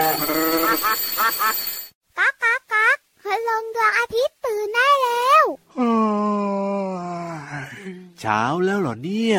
ก๊ากก๊ากก๊ากคืลงดวงอาทิตย์ตื่นได้แล้วเช้าแล้วเหรอเนี่ย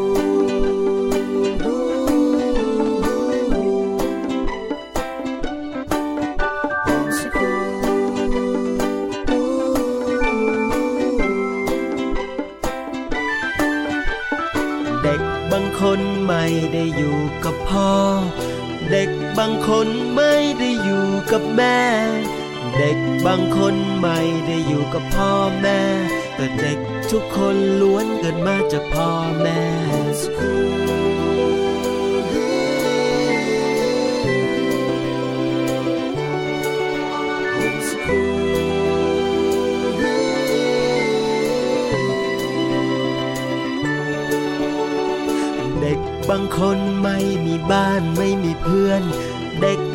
กับแม่ เด็กบางคนไม่ได้อยู่กับพ่อแม่ แต่เด็กทุกคนล้วนเกิดมาจากพ่อแม่ เด็กบางคนไม่มีบ้านไม่มีเพื่อน เด็ก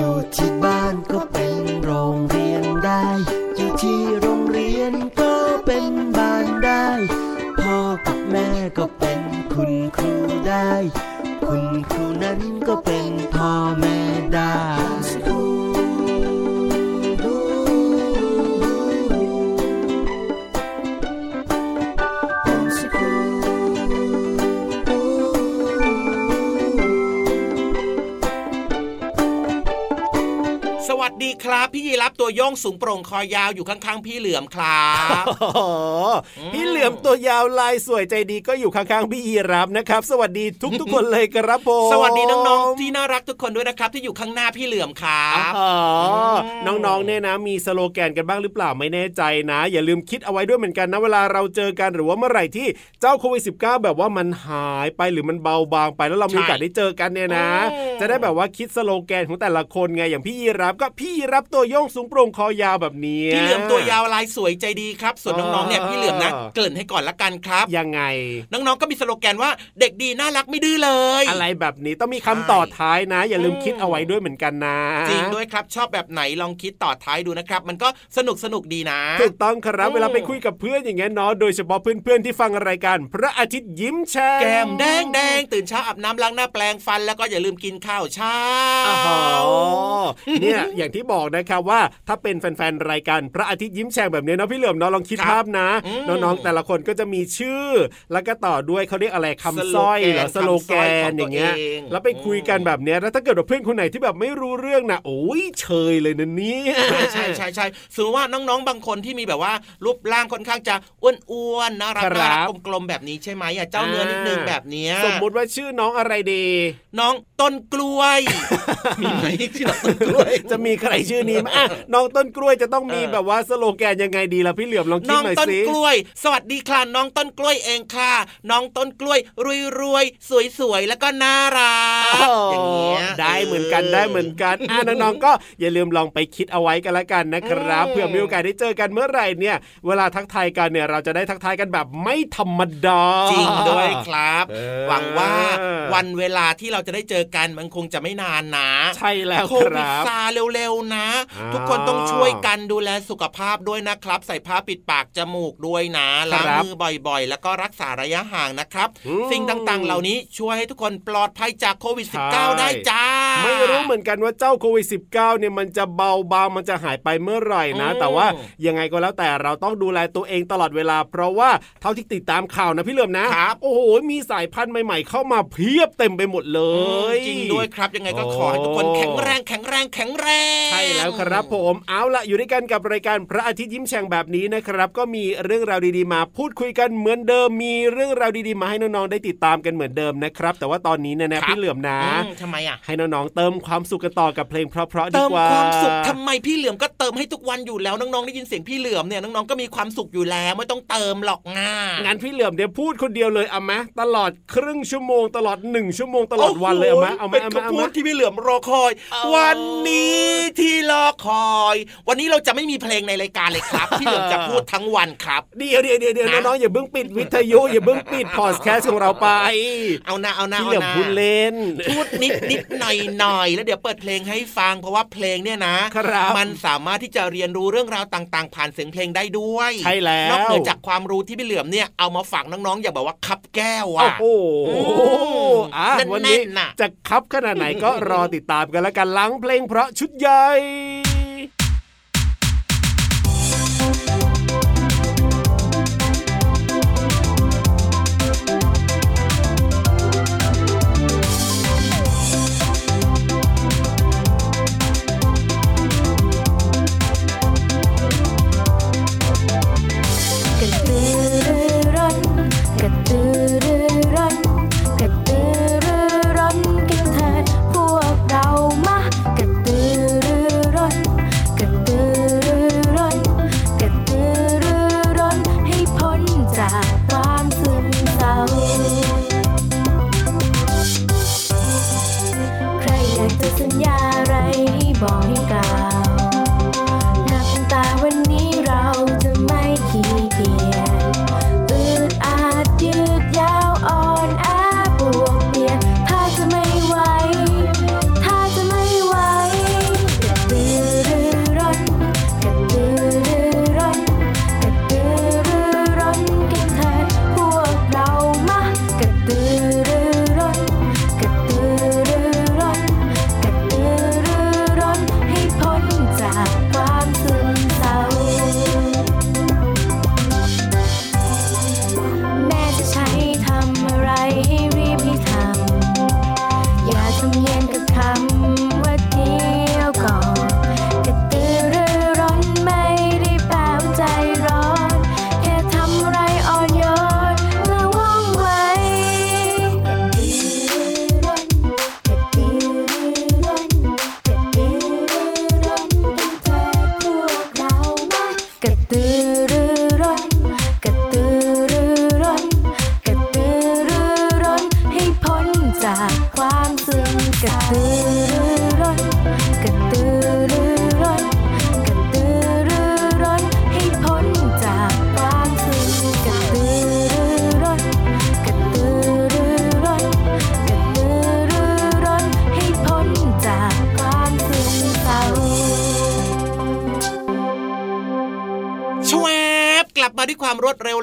อยู่ พี่ยีรับ โยงสูงโปร่งคอยาวอยู่ข้างๆพี่เหลือมครับโอ้โหพี่เหลือมตัวยาวลายสวยใจดีก็อยู่ข้างๆพี่ยีรับนะครับ สวัสดีทุกๆคนเลยครับผมสวัสดีน้องๆที่น่ารักทุกคนด้วยนะครับ ที่อยู่ข้างหน้าพี่เหลือมครับอ๋อน้องๆเนี่ยนะ มีสโลแกนกันบ้างหรือเปล่าไม่แน่ใจนะ อย่าลืมคิดเอาไว้ด้วยเหมือนกันนะเวลาเราเจอกันหรือว่าเมื่อไหร่ที่เจ้าโควิด -19 แบบว่ามันหายไปหรือมันเบาบางไปแล้วเรามีโอกาสได้เจอกันเนี่ยนะ จะได้แบบว่าคิดสโลแกนของแต่ละคนไงอย่างพี่ยีรับก็พี่ยีรับตัวโยงสูงโปร่งคอยาวแบบนี้พี่เหลือมตัวยาวลายสวยใจดีครับ ส่วนน้องๆเนี่ยอ๋อพี่เหลือมนะเกริ่นให้ก่อนละกันครับ ยังไง น้องๆก็มีสโลแกนว่าเด็กดีน่ารักไม่ดื้อเลย อะไรแบบนี้ต้องมีคำต่อท้ายนะ อย่าลืมอืมคิดเอาไว้ด้วยเหมือนกันนะ จริงด้วยครับชอบแบบไหนลองคิดต่อท้ายดูนะครับ มันก็สนุกสนุกดีนะถูกต้องครับอืมเวลาไปคุยกับเพื่อนอย่างเงี้ยเนาะโดยเฉพาะเพื่อนๆที่ฟังรายการ พระอาทิตย์ยิ้มแฉ่งแก้มแดงแดงตื่นเช้าอาบน้ำล้างหน้าแปลงฟัน แล้วก็อย่าลืมกินข้าวเช้าอ้าวเนี่ยอย่างที่บอกนะนะครับว่าถ้าเป็นแฟนๆรายการพระอาทิตย์ยิ้มแฉ่งแบบนี้เนาะพี่เหลือมเนาะลองคิดครับภาพนะอืมน้องๆแต่ละคนก็จะมีชื่อ แล้วก็ต่อด้วยเขาเรียกอะไรคำสร้อยเหรอสสโลโลแกแกนนอย่างเงี้ยของตัวเองแล้วไปคุยกันแบบเนี้ยแล้วถ้าเกิดว่าเพื่อนคนไหนที่แบบไม่รู้เรื่องนะโอ้ยเชยเลยนะเนี่ยใช่ใช่ใช่ใช่สมมติว่าน้องๆ บางคนที่มีแบบว่ารูปร่างค่อนข้างจะอ้วนๆน่ารักครับน่ารักกลมๆแบบนี้ใช่ไหมอะเจ้าเนื้อนิดนึงแบบเนี้ยสมมุติว่าชื่อน้องอะไรดี น้องต้นกล้วยมีไหมชื่อน้องต้นกล้วย จะมีใครชื่อนี้ไหมอะน้องต้นกล้วยจะต้องมีเออแบบว่าสโลแกนยังไงดีล่ะพี่เหลือมลองคิน้ดองหน่อยต้นสิกล้วย สวัสดีค่ะน้องต้นกล้วยเองค่ะ น้องต้นกล้วยรวยรวยสวยสวยๆแล้วก็น่ารักโอ้อย่างเงี้ยได้เหมือนกันได้เหมือนกันอะน้องๆก็อย่าลืมลองไปคิดเอาไว้กันละกันนะครับอืมเผื่อมีโอกาสได้เจอกันเมื่อไหร่เนี่ย เวลาทักทายกันเนี่ยเราจะได้ทักทายกันแบบไม่ธรรมดาจริงด้วยครับเออหวังว่าวันเวลาที่เราจะได้เจอกันมันคงจะไม่นานนะ ใช่แล้วโคควิดรับซาเร็วๆนะอ่าทุกคนต้องช่วยกันดูแลสุขภาพด้วยนะครับ ใส่ผ้าปิดปากจมูกด้วยนะล้างครับมือบ่อยๆ แล้วก็รักษาระยะห่างนะครับอืมสิ่งต่างๆ เหล่านี้ช่วยให้ทุกคนปลอดภัยจากโควิดใช่ -19 ได้จ้า ไม่รู้เหมือนกันว่าเจ้าโควิด -19 เนี่ยมันจะเบาบางมันจะหายไปเมื่อไหร่นะอืมแต่ว่ายังไงก็แล้วแต่เราต้องดูแลตัวเองตลอดเวลา เพราะว่าเท่าที่ติดตามข่าวนะพี่เหลิมนะครับโอ้โหมีสายพันธุ์ใหม่ ๆ เข้ามาเพียบเต็มไปหมดเลย จริงด้วยครับยังไงก็โอ้ขอให้ทุกคนแข็งแรงแข็งแรงแข็งแรงใช่แล้วครับผมเอาละอยู่ด้วยกันกับรายการพระอาทิตย์ยิ้มแฉ่งแบบนี้นะครับ ก็มีเรื่องราวดีๆมาพูดคุยกันเหมือนเดิมมีเรื่องราวดีๆมาให้น้องๆได้ติดตามกันเหมือนเดิมนะครับ แต่ว่าตอนนี้เนี่ยนะพี่เหลือมนะอืมทำไมอะให้น้องๆเติมความสุขกันต่อกับเพลงเพราะๆดีเติมกว่าความสุขทำไมพี่เหลือมก็เติมให้ทุกวันอยู่แล้วน้องๆได้ยินเสียงพี่เหลือมเนี่ยน้องๆก็มีความสุขอยู่แล้วไม่ต้องเติมหรอกง่างั้นพี่เหลือมเดี๋ยวพูดคนเดียวเลยเอาไหมตลอดครึ่งชั่วโมงตลอดหนึ่งชั่วโมงตลอดวันเลยเอาไหมเอาไหมเป็นเอาไหมเอาคำไหพูมดที่พี่เหลือมรอคอยเอาวันนี้ที่รอคอยวันนี้เราจะไม่มีเพลงในรายการเลยครับ พี่เหลือมจะพูดทั้งวันครับเดี๋ยวเดี๋ยวเดี๋ยวเดี๋ยวฮะน้องๆอย่าเพิ่งปิดวิทยุอย่าเพิ่งปิดพอดแคสต์ของเราไป เอาหน้าเอาหน้าพี่เอาเหลือมหน้าพูดเล่นพูดนิดนิดหน่อยหน่อยแล้วเดี๋ยวเปิดเพลงให้ฟังเพราะว่าเพลงเนี่ยนะครับมันสามารถที่จะเรียนรู้เรื่องราวต่าง ๆ ผ่านเสียงเพลงได้ด้วยใช่แล้วนอกเหนือจากความรู้ที่พี่เหลือมเนี่ยเอามาฝากน้องๆอย่าบอกว่าคับแก้วโอ้อะโหอะแน่นๆวันนี้น่ะจะคับขนาดไหนก็รอติดตามกันแล้วกันหลังเพลงเพราะชุดใหญ่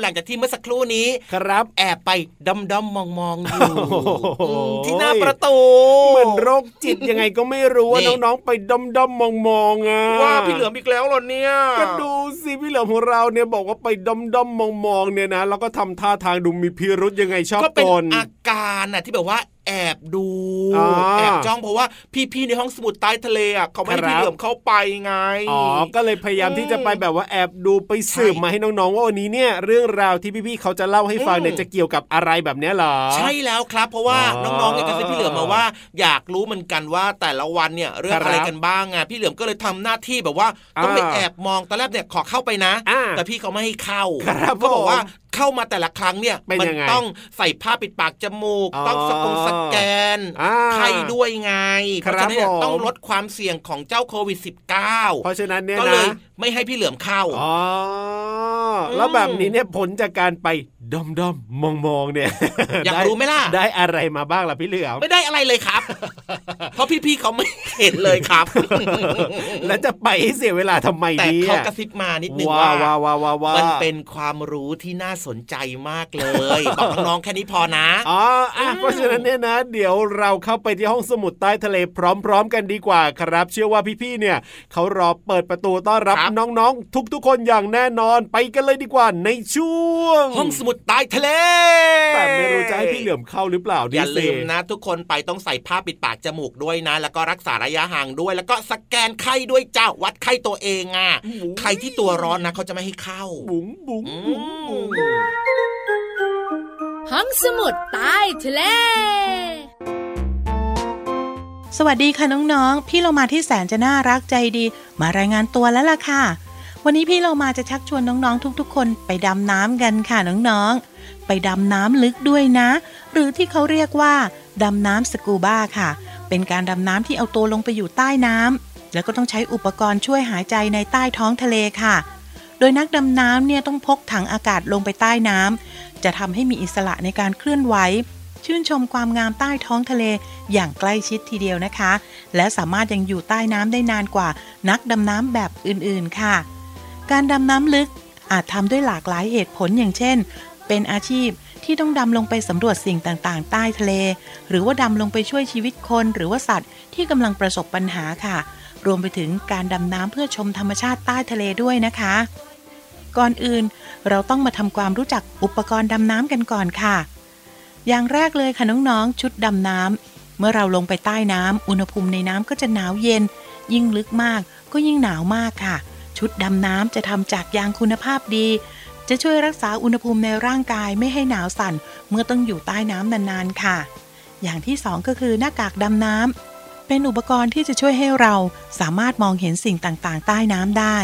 ลังจากที่เมื่อสักครู่นี้ครับ แอบไปดำดำมองมองๆอยู่โอ้โหอืมที่หน้าประตูเหมือนโรคจิตยังไงก็ไม่รู้ว่านี่น้องๆไปดมดมมองมองๆอะว่าพี่เหลือมอีกแล้วเหรอเนี่ยก็ดูสิพี่เหลือมของเราเนี่ยบอกว่าไปดมดมมองมองๆเนี่ยนะแล้วก็ทำท่าทางดูมีพิรุษยังไงชอบก็เป็นกลอาการน่ะที่แบบว่า แอบดูอ่าแอบจ้องเพราะว่าพี่ๆในห้องสมุดใต้ทะเลอะเขาไม่ให้ครับพี่เหลือมเข้าไปไงอ๋อก็เลยพยายามอืมที่จะไปแบบว่าแอบดูไปสืบใช่มาให้น้องๆว่าวันนี้เนี่ยเรื่องราวที่พี่ๆเขาจะเล่าให้ฟังอืมเนี่ยจะเกี่ยวกับอะไรแบบเนี้ยเหรอ ใช่แล้วครับเพราะว่าอ๋อน้องๆเนี่ยกระซิบพี่เหลือมมาว่า อยากรู้เหมือนกันว่าแต่ละวันเนี่ยเรื่องครับอะไรกันบ้างอะพี่เหลือมก็เลยทำหน้าที่แบบว่าต้องไปอ่าแอบมองตอนแรกเนี่ยขอเข้าไปนะอ่าแต่พี่เขาไม่ให้เข้าครับก็บอกว่าผม เข้ามาแต่ละครั้งเนี่ยเป็นมัยังไงต้องใส่ผ้าปิดปากจมูกอ๋อต้องสกงสแกนอ่าไข้ด้วยไงคเพรับราะฉะนั้นเนี่ยผมต้องลดความเสี่ยงของเจ้าโควิด -19 เพราะฉะนั้นเนี่ยก็เลนะยไม่ให้พี่เหลือมเข้าอ๋อแล้วแบบนี้เนี่ยผลจากการไป ดอมดอมมองมองๆเนี่ยอยากด้รู้ไหมล่ะ ได้อะไรมาบ้างล่ะพี่เหลือมไม่ได้อะไรเลยครับ เพราะพี่ๆเขาไม่เห็นเลยครับ แล้วจะไปให้เสียเวลาทำไมแต่ดีเขาอะกระซิบมานิดนึงว้าว่าว้าวว้าวว้าวมันเป็นความรู้ที่น่าสนใจมากเลยบอกน้องๆแค่นี้พอนะอ๋ออะเพราะฉะนั้นเนี่ยนะ เดี๋ยวเราเข้าไปที่ห้องสมุดใต้ทะเลพร้อม ๆ กันดีกว่าครับ เชื่อว่าพี่ๆเนี่ยเขารอเปิดประตูต้อนรับครับน้องๆ ทุกๆคนอย่างแน่นอนไปกันเลยดีกว่าในช่วง ห้องสมุดใต้ทะเลแต่ไม่รู้จะให้พี่เหลือมเข้าหรือเปล่าอย่าสิลืมนะ ทุกคนไปต้องใส่ผ้าปิดปากจมูกด้วยนะ แล้วก็รักษาระยะห่างด้วย แล้วก็สแกนไข้ด้วยจ้าวัดไข้ตัวเองอะใครที่ตัวร้อนนะเขาจะไม่ให้เข้า บุ๋งบุ๋งอืบุ๋งบุ๋งมห้องสมุดใต้ทะเลสวัสดีค่ะน้องๆ พี่เรามาที่แสนจะน่ารักใจดี มารายงานตัวแล้วล่ะค่ะ วันนี้พี่เรามาจะชักชวนน้องๆทุกๆ คนไปดำน้ำกันค่ะน้องๆ ไปดำน้ำลึกด้วยนะ หรือที่เขาเรียกว่าดำน้ำสกูบ้าค่ะ เป็นการดำน้ำที่เอาตัวลงไปอยู่ใต้น้ำแล้วก็ต้องใช้อุปกรณ์ช่วยหายใจในใต้ท้องทะเลค่ะ โดยนักดำน้ำเนี่ยต้องพกถังอากาศลงไปใต้น้ำจะทำให้มีอิสระในการเคลื่อนไหวชื่นชมความงามใต้ท้องทะเลอย่างใกล้ชิดทีเดียวนะคะ และสามารถยังอยู่ใต้น้ำได้นานกว่านักดำน้ำแบบอื่นๆค่ะ การดำน้ำลึกอาจทำด้วยหลากหลายเหตุผลอย่างเช่น เป็นอาชีพที่ต้องดำลงไปสำรวจสิ่งต่างๆ ใต้ทะเล หรือว่าดำลงไปช่วยชีวิตคนหรือว่าสัตว์ที่กำลังประสบปัญหาค่ะ รวมไปถึงการดำน้ำเพื่อชมธรรมชาติใต้ทะเลด้วยนะคะ ก่อนอื่นเราต้องมาทำความรู้จักอุปกรณ์ดำน้ำกันก่อนค่ะ อย่างแรกเลยค่ะน้องๆ ชุดดำน้ำเมื่อเราลงไปใต้น้ำอุณหภูมิในน้ำก็จะหนาวเย็น ยิ่งลึกมากก็ยิ่งหนาวมากค่ะ ชุดดำน้ำจะทำจากยางคุณภาพดี จะช่วยรักษาอุณหภูมิในร่างกายไม่ให้หนาวสั่น เมื่อต้องอยู่ใต้น้ำนานๆค่ะ อย่างที่สองก็คือหน้ากากดำน้ำเป็นอุปกรณ์ที่จะช่วยให้เราสามารถมองเห็นสิ่งต่างๆ ใต้น้ำได้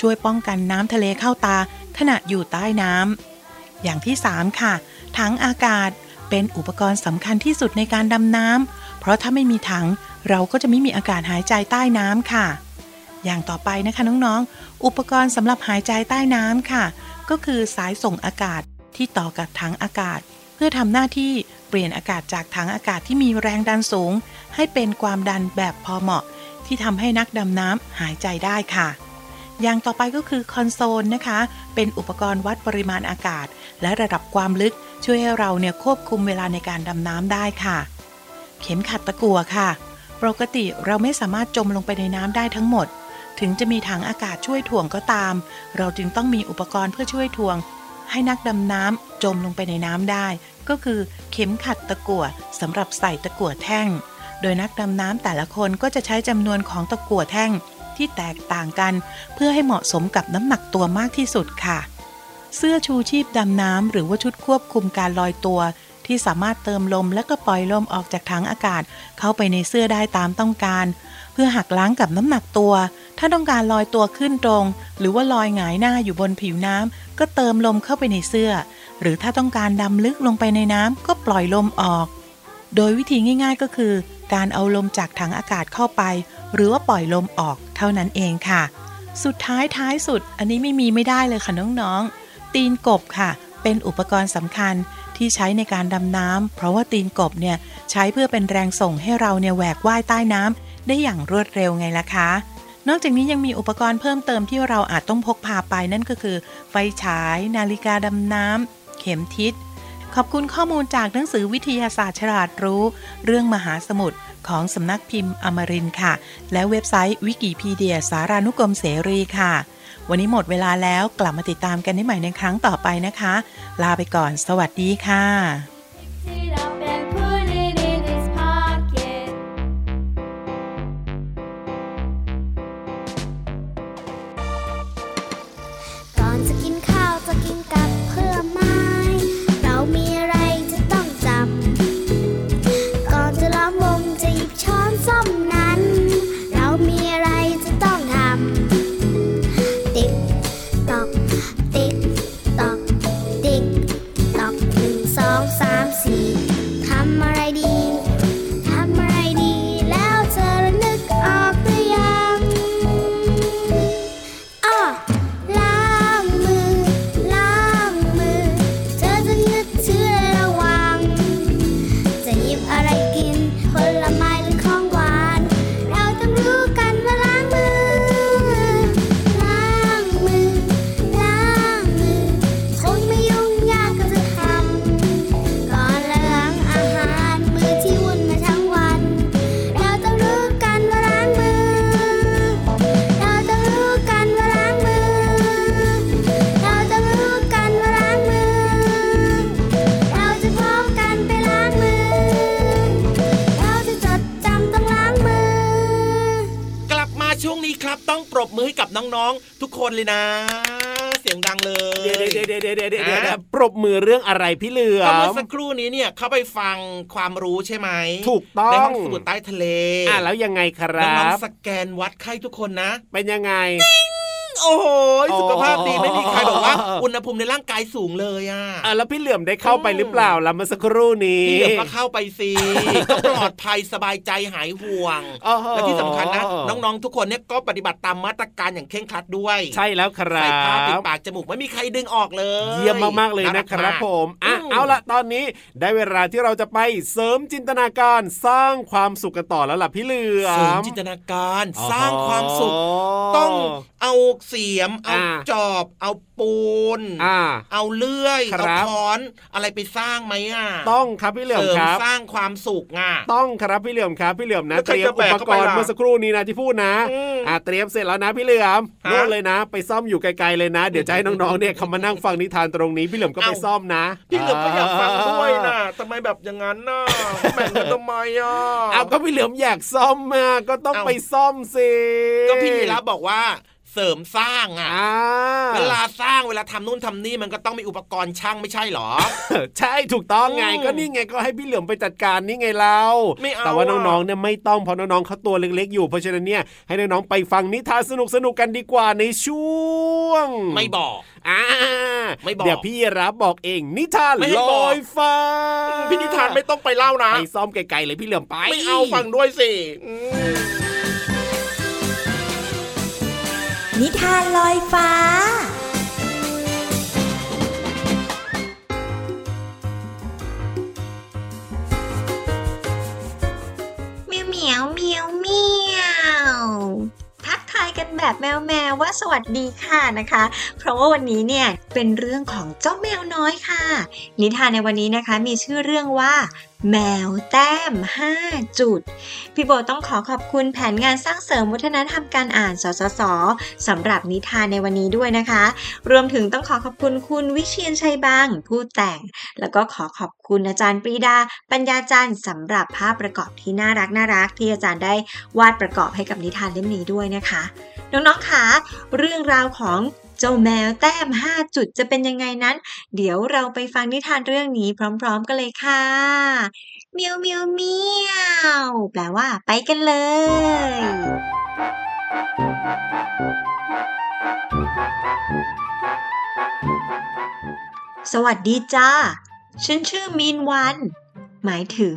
ช่วยป้องกันน้ำทะเลเข้าตา ขณะอยู่ใต้น้ำอย่างที่ 3 ค่ะ ถังอากาศเป็นอุปกรณ์สำคัญที่สุดในการดำน้ำเพราะถ้าไม่มีถังเราก็จะไม่มีอากาศหายใจใต้น้ำค่ะ อย่างต่อไปนะคะน้องๆ อุปกรณ์สำหรับหายใจใต้น้ำค่ะ ก็คือสายส่งอากาศที่ต่อกับถังอากาศ เพื่อทำหน้าที่เปลี่ยนอากาศจากถังอากาศที่มีแรงดันสูง ให้เป็นความดันแบบพอเหมาะ ที่ทำให้นักดำน้ำหายใจได้ค่ะ อย่างต่อไปก็คือคอนโซลนะคะ เป็นอุปกรณ์วัดปริมาณอากาศ และระดับความลึกช่วยให้เราเนี่ยควบคุมเวลาในการดำน้ำได้ค่ะ เข็มขัดตะกั่วค่ะ ปกติเราไม่สามารถจมลงไปในน้ำได้ทั้งหมด ถึงจะมีถังอากาศช่วยถ่วงก็ตาม เราจึงต้องมีอุปกรณ์เพื่อช่วยถ่วง ให้นักดำน้ำจมลงไปในน้ำได้ ก็คือเข็มขัดตะกั่วสำหรับใส่ตะกั่วแท่ง โดยนักดำน้ำแต่ละคนก็จะใช้จำนวนของตะกั่วแท่งที่แตกต่างกัน เพื่อให้เหมาะสมกับน้ำหนักตัวมากที่สุดค่ะ เสื้อชูชีพดำน้ำหรือว่าชุดควบคุมการลอยตัวที่สามารถเติมลมและก็ปล่อยลมออกจากถังอากาศ เข้าไปในเสื้อได้ตามต้องการ พื่อหักล้างกับน้ำหนักตัว ถ้าต้องการลอยตัวขึ้นตรง หรือว่าลอยหงายหน้าอยู่บนผิวน้ำก็เติมลมเข้าไปในเสื้อ หรือถ้าต้องการดำลึกลงไปในน้ำก็ปล่อยลมออก โดยวิธีง่าย ๆก็คือ การเอาลมจากถังอากาศเข้าไป หรือว่าปล่อยลมออกเท่านั้นเองค่ะ สุดท้ายท้ายสุด อันนี้ไม่มีไม่ได้เลยค่ะน้องๆ ตีนกบค่ะ เป็นอุปกรณ์สำคัญที่ใช้ในการดำน้ำเพราะว่าตีนกบเนี่ยใช้เพื่อเป็นแรงส่งให้เราเนี่ยแหวกว่ายใต้น้ำ ได้อย่างรวดเร็วไงล่ะคะ นอกจากนี้ยังมีอุปกรณ์เพิ่มเติมที่เราอาจต้องพกพาไปนั่นก็คือ ไฟฉาย นาฬิกาดำน้ำ เข็มทิศ ขอบคุณข้อมูลจากหนังสือวิทยาศาสตร์ฉลาดรู้ เรื่องมหาสมุทรของสำนักพิมพ์อมรินค่ะ และเว็บไซต์วิกิพีเดียสารานุกรมเสรีค่ะ วันนี้หมดเวลาแล้วกลับมาติดตามกันได้ใหม่ในครั้งต่อไปนะคะ ลาไปก่อน สวัสดีค่ะ น้องๆ ทุกคนเลยนะ เสียงดังเลยเดี๋ยวเดี๋ยวเดี๋ยวเดี๋ยวเดี๋ยวเดี๋ยวเดี๋ยวอะปรบมือเรื่องอะไรพี่เหลือก็เมื่อมสักครู่นี้เนี่ยเขาไปฟังความรู้ใช่ไหมถูกต้องในห้องสมุดใต้ทะเลอะแล้วยังไงครัน้องบๆสแกนวัดไข้ทุกคนนะ เป็นยังไง โอ้โหสุขภาพดีอ๋อไม่มีใครบอกว่า อุณหภูมิในร่างกายสูงเลยอะอะแล้วพี่เหลือมได้เข้าไปหรือเปล่าล่ะเมื่อสักครู่นี้พี่เหลือก็เข้าไปสิก็ปลอดภัยสบายใจหายห่วงอ๋อและที่สำคัญนะน้องๆทุกคนเนี่ยก็ปฏิบัติตามมาตรการอย่างเคร่งครัดด้วย ใช่แล้วครัใส่ผ้าปิดบปากจมูกไม่มีใครดึงออกเลย เยี่ยมมากๆเลยนะครับผมอะ เอาละตอนนี้ได้เวลาที่เราจะไปเสริมจินตนาการสร้างความสุขกันต่อแล้วล่ะพี่เหลือเสริมมจินตนาการสร้างความสุข ต้องเอาเสียมเอาอ่าจอบเอา ปูน อ่า เอาเลื่อยครัเอาบค้อน อะไรไปสร้างไหมอะ ต้องครับพี่เหลือมเสริมครับ สร้างความสุขอะ ต้องครับพี่เหลือมครับ พี่เหลือมนะแล้วใครเตรียมจะแบอุกปเข้ากไปรณ์ล่ะเมื่อสักครู่นี้นะที่พูดนะอืมอ่า เตรียมเสร็จแล้วนะพี่เหลือมฮะโน่นเลยนะ ไปซ่อมอยู่ไกลๆเลยนะ เดี๋ยวจะให้น้องๆเนี่ยเขามานั่งฟังนิทานตรงนี้ พี่เหลือมก็ไปเอ้าซ่อมนะ พี่เหลือมก็อยากฟังด้วยนะทำไมแบบอย่างนั้นน่ะแบ่งกันทำไมอะเอาก็พี่เหลือมอยากซ่อมมาก็ต้องเอ้าไปซ่อมสิ ก็พี่ยีรับบอกว่า เสริมสร้างอะอ่าเวลาสร้างเวลาทำนู่นทำนี่มันก็ต้องมีอุปกรณ์ช่างไม่ใช่หรอ ใช่ถูกต้องไงอืมก็นี่ไงก็ให้พี่เหลือมไปจัดการนี่ไงเราไม่เอาแต่ว่าอะน้องๆเนี่ยไม่ต้องเพราะน้องๆเขาตัวเล็กๆอยู่เพราะฉะนั้นเนี่ยให้น้องๆไปฟังนิทานสนุกๆกันดีกว่าในช่วง ไม่บอกอ่าไม่บอกเดี๋ยวพี่รับบอกเองนิทานไม่ให้ลบอกอยฟ้าพี่นิทานไม่ต้องไปเล่านะไปซ่อมไกลๆเลยพี่เหลือมไปไม่เอาฟังด้วยสิ นิทานลอยฟ้า เมียวเมียวเมียวเมียวทักทายกันแบบแมวแมวว่าสวัสดีค่ะนะคะ เพราะว่าวันนี้เนี่ยเป็นเรื่องของเจ้าแมวน้อยค่ะ นิทานในวันนี้นะคะมีชื่อเรื่องว่า แมวแต้ม 5 จุด พี่โบต้องขอขอบคุณแผนงานสร้างเสริมวัฒนธรรมการอ่านสสสสำหรับนิทานในวันนี้ด้วยนะคะ รวมถึงต้องขอขอบคุณคุณวิเชียนชัยบางผู้แต่ง แล้วก็ขอขอบคุณอาจารย์ปรีดา ปัญญาจันทร์สำหรับภาพประกอบที่น่ารักน่ารักที่อาจารย์ได้วาดประกอบให้กับนิทานเล่มนี้ด้วยนะคะ น้องๆคะเรื่องราวของ เจ้าแมวแต้ม 5 จุดจะเป็นยังไงนั้น เดี๋ยวเราไปฟังนิทานเรื่องนี้พร้อม ๆ กันเลยค่ะเมียวเมียวเมียวแปลว่า ไปกันเลย สวัสดีจ้า ฉันชื่อมีนวัน หมายถึง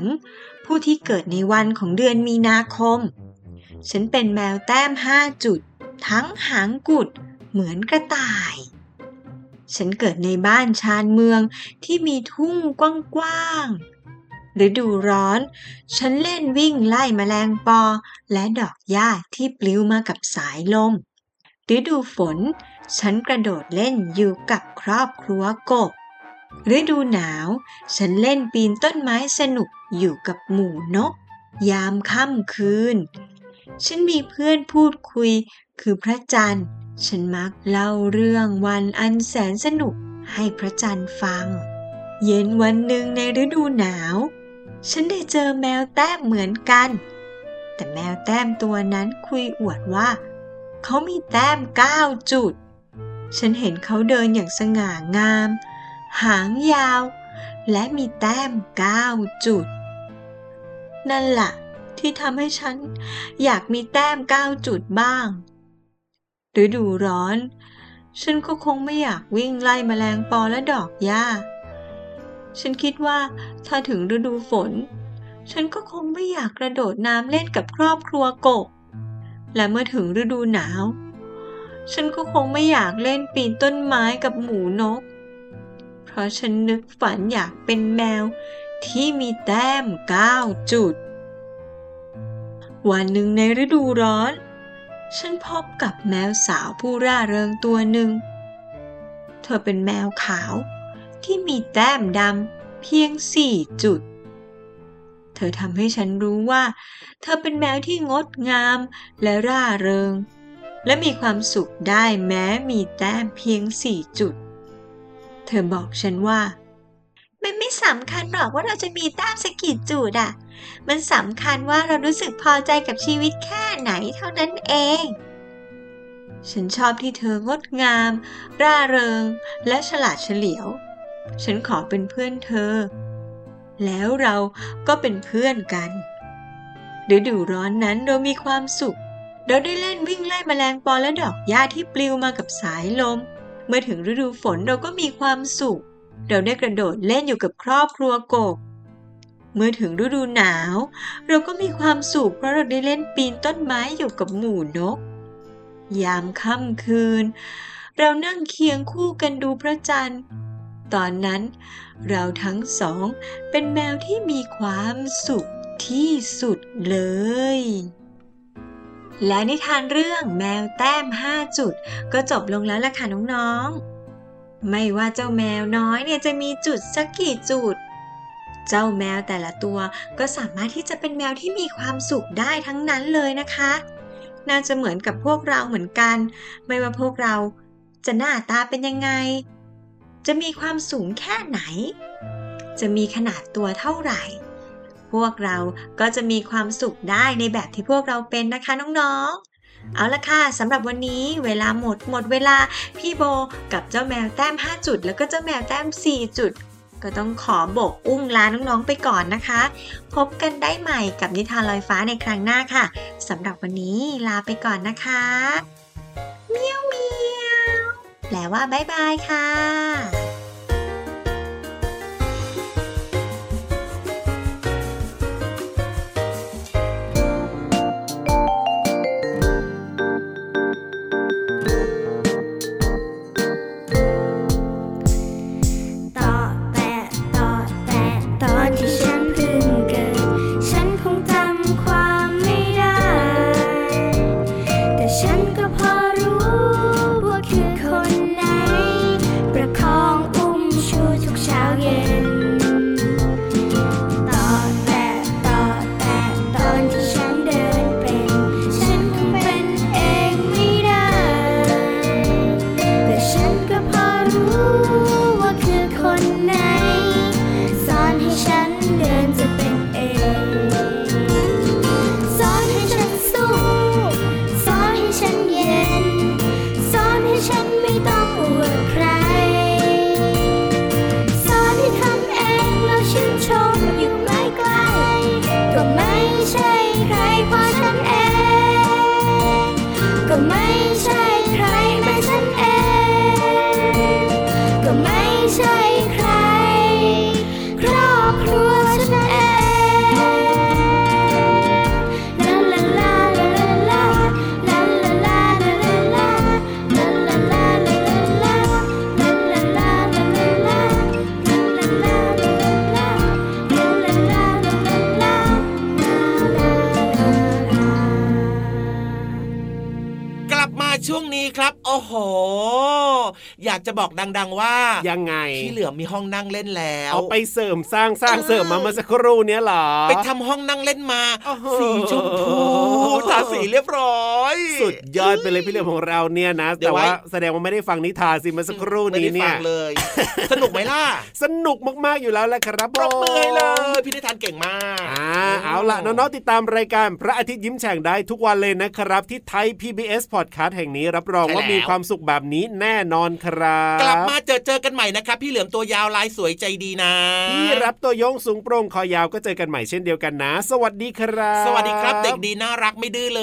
ผู้ที่เกิดในวันของเดือนมีนาคม ฉันเป็นแมวแต้มห้าจุด ทั้งหางกุด เหมือนกระต่าย ฉันเกิดในบ้านชานเมืองที่มีทุ่งกว้างๆหรือดูร้อน ฉันเล่นวิ่งไล่มแมลงปอ และดอกหญ้าที่ปลิวมากับสายลมหรือดูฝน ฉันกระโดดเล่นอยู่กับครอบครัวกบอดูหนาว ฉันเล่นปีนต้นไม้สนุกอยู่กับหมู่นก ยามค่ำคืน ฉันมีเพื่อนพูดคุยคือพระจันทร์ ฉันมักเล่าเรื่องวันอันแสนสนุกให้พระจันทร์ฟัง เย็นวันหนึ่งในฤดูหนาว ฉันได้เจอแมวแต้มเหมือนกัน แต่แมวแต้มตัวนั้นคุยอวดว่า เขามีแต้มเก้าจุด ฉันเห็นเขาเดินอย่างสง่างาม หางยาว และมีแต้มเก้าจุด นั่นละ่ะที่ทำให้ฉันอยากมีแต้มเก้าจุดบ้าง ฤดูร้อน ฉันก็คงไม่อยากวิ่งไล่แมลงปอและดอกหญ้า ฉันคิดว่าถ้าถึงฤดูฝน ฉันก็คงไม่อยากกระโดดน้ำเล่นกับครอบครัวกบ และเมื่อถึงฤดูหนาว ฉันก็คงไม่อยากเล่นปีนต้นไม้กับหมูนก เพราะฉันนึกฝันอยากเป็นแมวที่มีแต้มก้า9จุด วันหนึ่งในฤดูร้อน ฉันพบกับแมวสาวผู้ร่าเริงตัวหนึ่ง เธอเป็นแมวขาวที่มีแต้มดำเพียงสี่จุด เธอทำให้ฉันรู้ว่า เธอเป็นแมวที่งดงามและร่าเริง และมีความสุขได้แม้มีแต้มเพียงสี่จุด เธอบอกฉันว่า มันไม่สำคัญหรอกว่าเราจะมีแต้มสกิดจุดอะมันสำคัญว่าเรารู้สึกพอใจกับชีวิตแค่ไหนเท่านั้นเอง ฉันชอบที่เธองดงาม ร่าเริง และฉลาดเฉลียว ฉันขอเป็นเพื่อนเธอ แล้วเราก็เป็นเพื่อนกันฤดูร้อนนั้นเรามีความสุข เราได้เล่นวิ่งไล่แมลงปอและดอกหญ้าที่ปลิวมากับสายลม เมื่อถึงฤดูฝนเราก็มีความสุข เราได้กระโดดเล่นอยู่กับครอบครัวกบ เมื่อถึงฤดูหนาว เราก็มีความสุขเพราะเราได้เล่นปีนต้นไม้อยู่กับหมู่นก ยามค่ำคืน เรานั่งเคียงคู่กันดูพระจันทร์ ตอนนั้นเราทั้งสองเป็นแมวที่มีความสุขที่สุดเลย และนิทานเรื่องแมวแต้ม 5 จุด ก็จบลงแล้วล่ะค่ะน้องๆ ไม่ว่าเจ้าแมวน้อยเนี่ยจะมีจุดสักกี่จุด เจ้าแมวแต่ละตัวก็สามารถที่จะเป็นแมวที่มีความสุขได้ทั้งนั้นเลยนะคะ น่าจะเหมือนกับพวกเราเหมือนกัน ไม่ว่าพวกเราจะหน้าตาเป็นยังไง จะมีความสูงแค่ไหน จะมีขนาดตัวเท่าไหร่ พวกเราก็จะมีความสุขได้ในแบบที่พวกเราเป็นนะคะน้องๆ เอาละค่ะสำหรับวันนี้เวลาหมดหมดเวลาพี่โบกับเจ้าแมวแต้ม 5 จุด แล้วก็เจ้าแมวแต้ม 4 จุด ก็ต้องขอโบกอุ้งลาน้องๆไปก่อนนะคะ พบกันได้ใหม่กับนิทานลอยฟ้าในครั้งหน้าค่ะสำหรับวันนี้ลาไปก่อนนะคะเมียวเมียวแปลว่าบ๊ายบายค่ะ ก็ไม่ จะบอกดัง ๆ ว่ายังไงพี่เหลือมมีห้องนั่งเล่นแล้วเอาไปเสริมสร้างสร้างเสริมมาเมื่อสักครู่เนี้ยเหรอไปทำห้องนั่งเล่นมาโอ้โหสีชมพูทา สีเรียบร้อย สุดยอดไปเลยพี่เหลือมของเราเนี่ยนะเดี๋แต่ยวไว้ว่าแสดงว่าไม่ได้ฟังนิทานสิเมื่อสักครู่ไม่นี้ได้เนี่ฟัยงเลย สนุกไหมล่ะ สนุกมากๆอยู่แล้วแหละครับปรบมือให้เลผมยพี่นิทานเก่งมากอ่าเอาล่ะน้องๆติดตามรายการพระอาทิตย์ยิ้มแฉ่งได้ทุกวันเลยนะครับ ที่ไทย PBS Podcast แห่งนี้รับรองใช่ว่าแล้วมีความสุขแบบนี้แน่นอนครับกลับมาเจอเจอกันใหม่นะครับ พี่เหลือมตัวยาวลายสวยใจดีนะพี่รับตัวโยงสูงโปร่งคอยาวก็เจอกันใหม่เช่นเดียวกันนะ สวัสดีครับ สวัสดีครับเด็กดีน่ารักไม่ดื้อเลย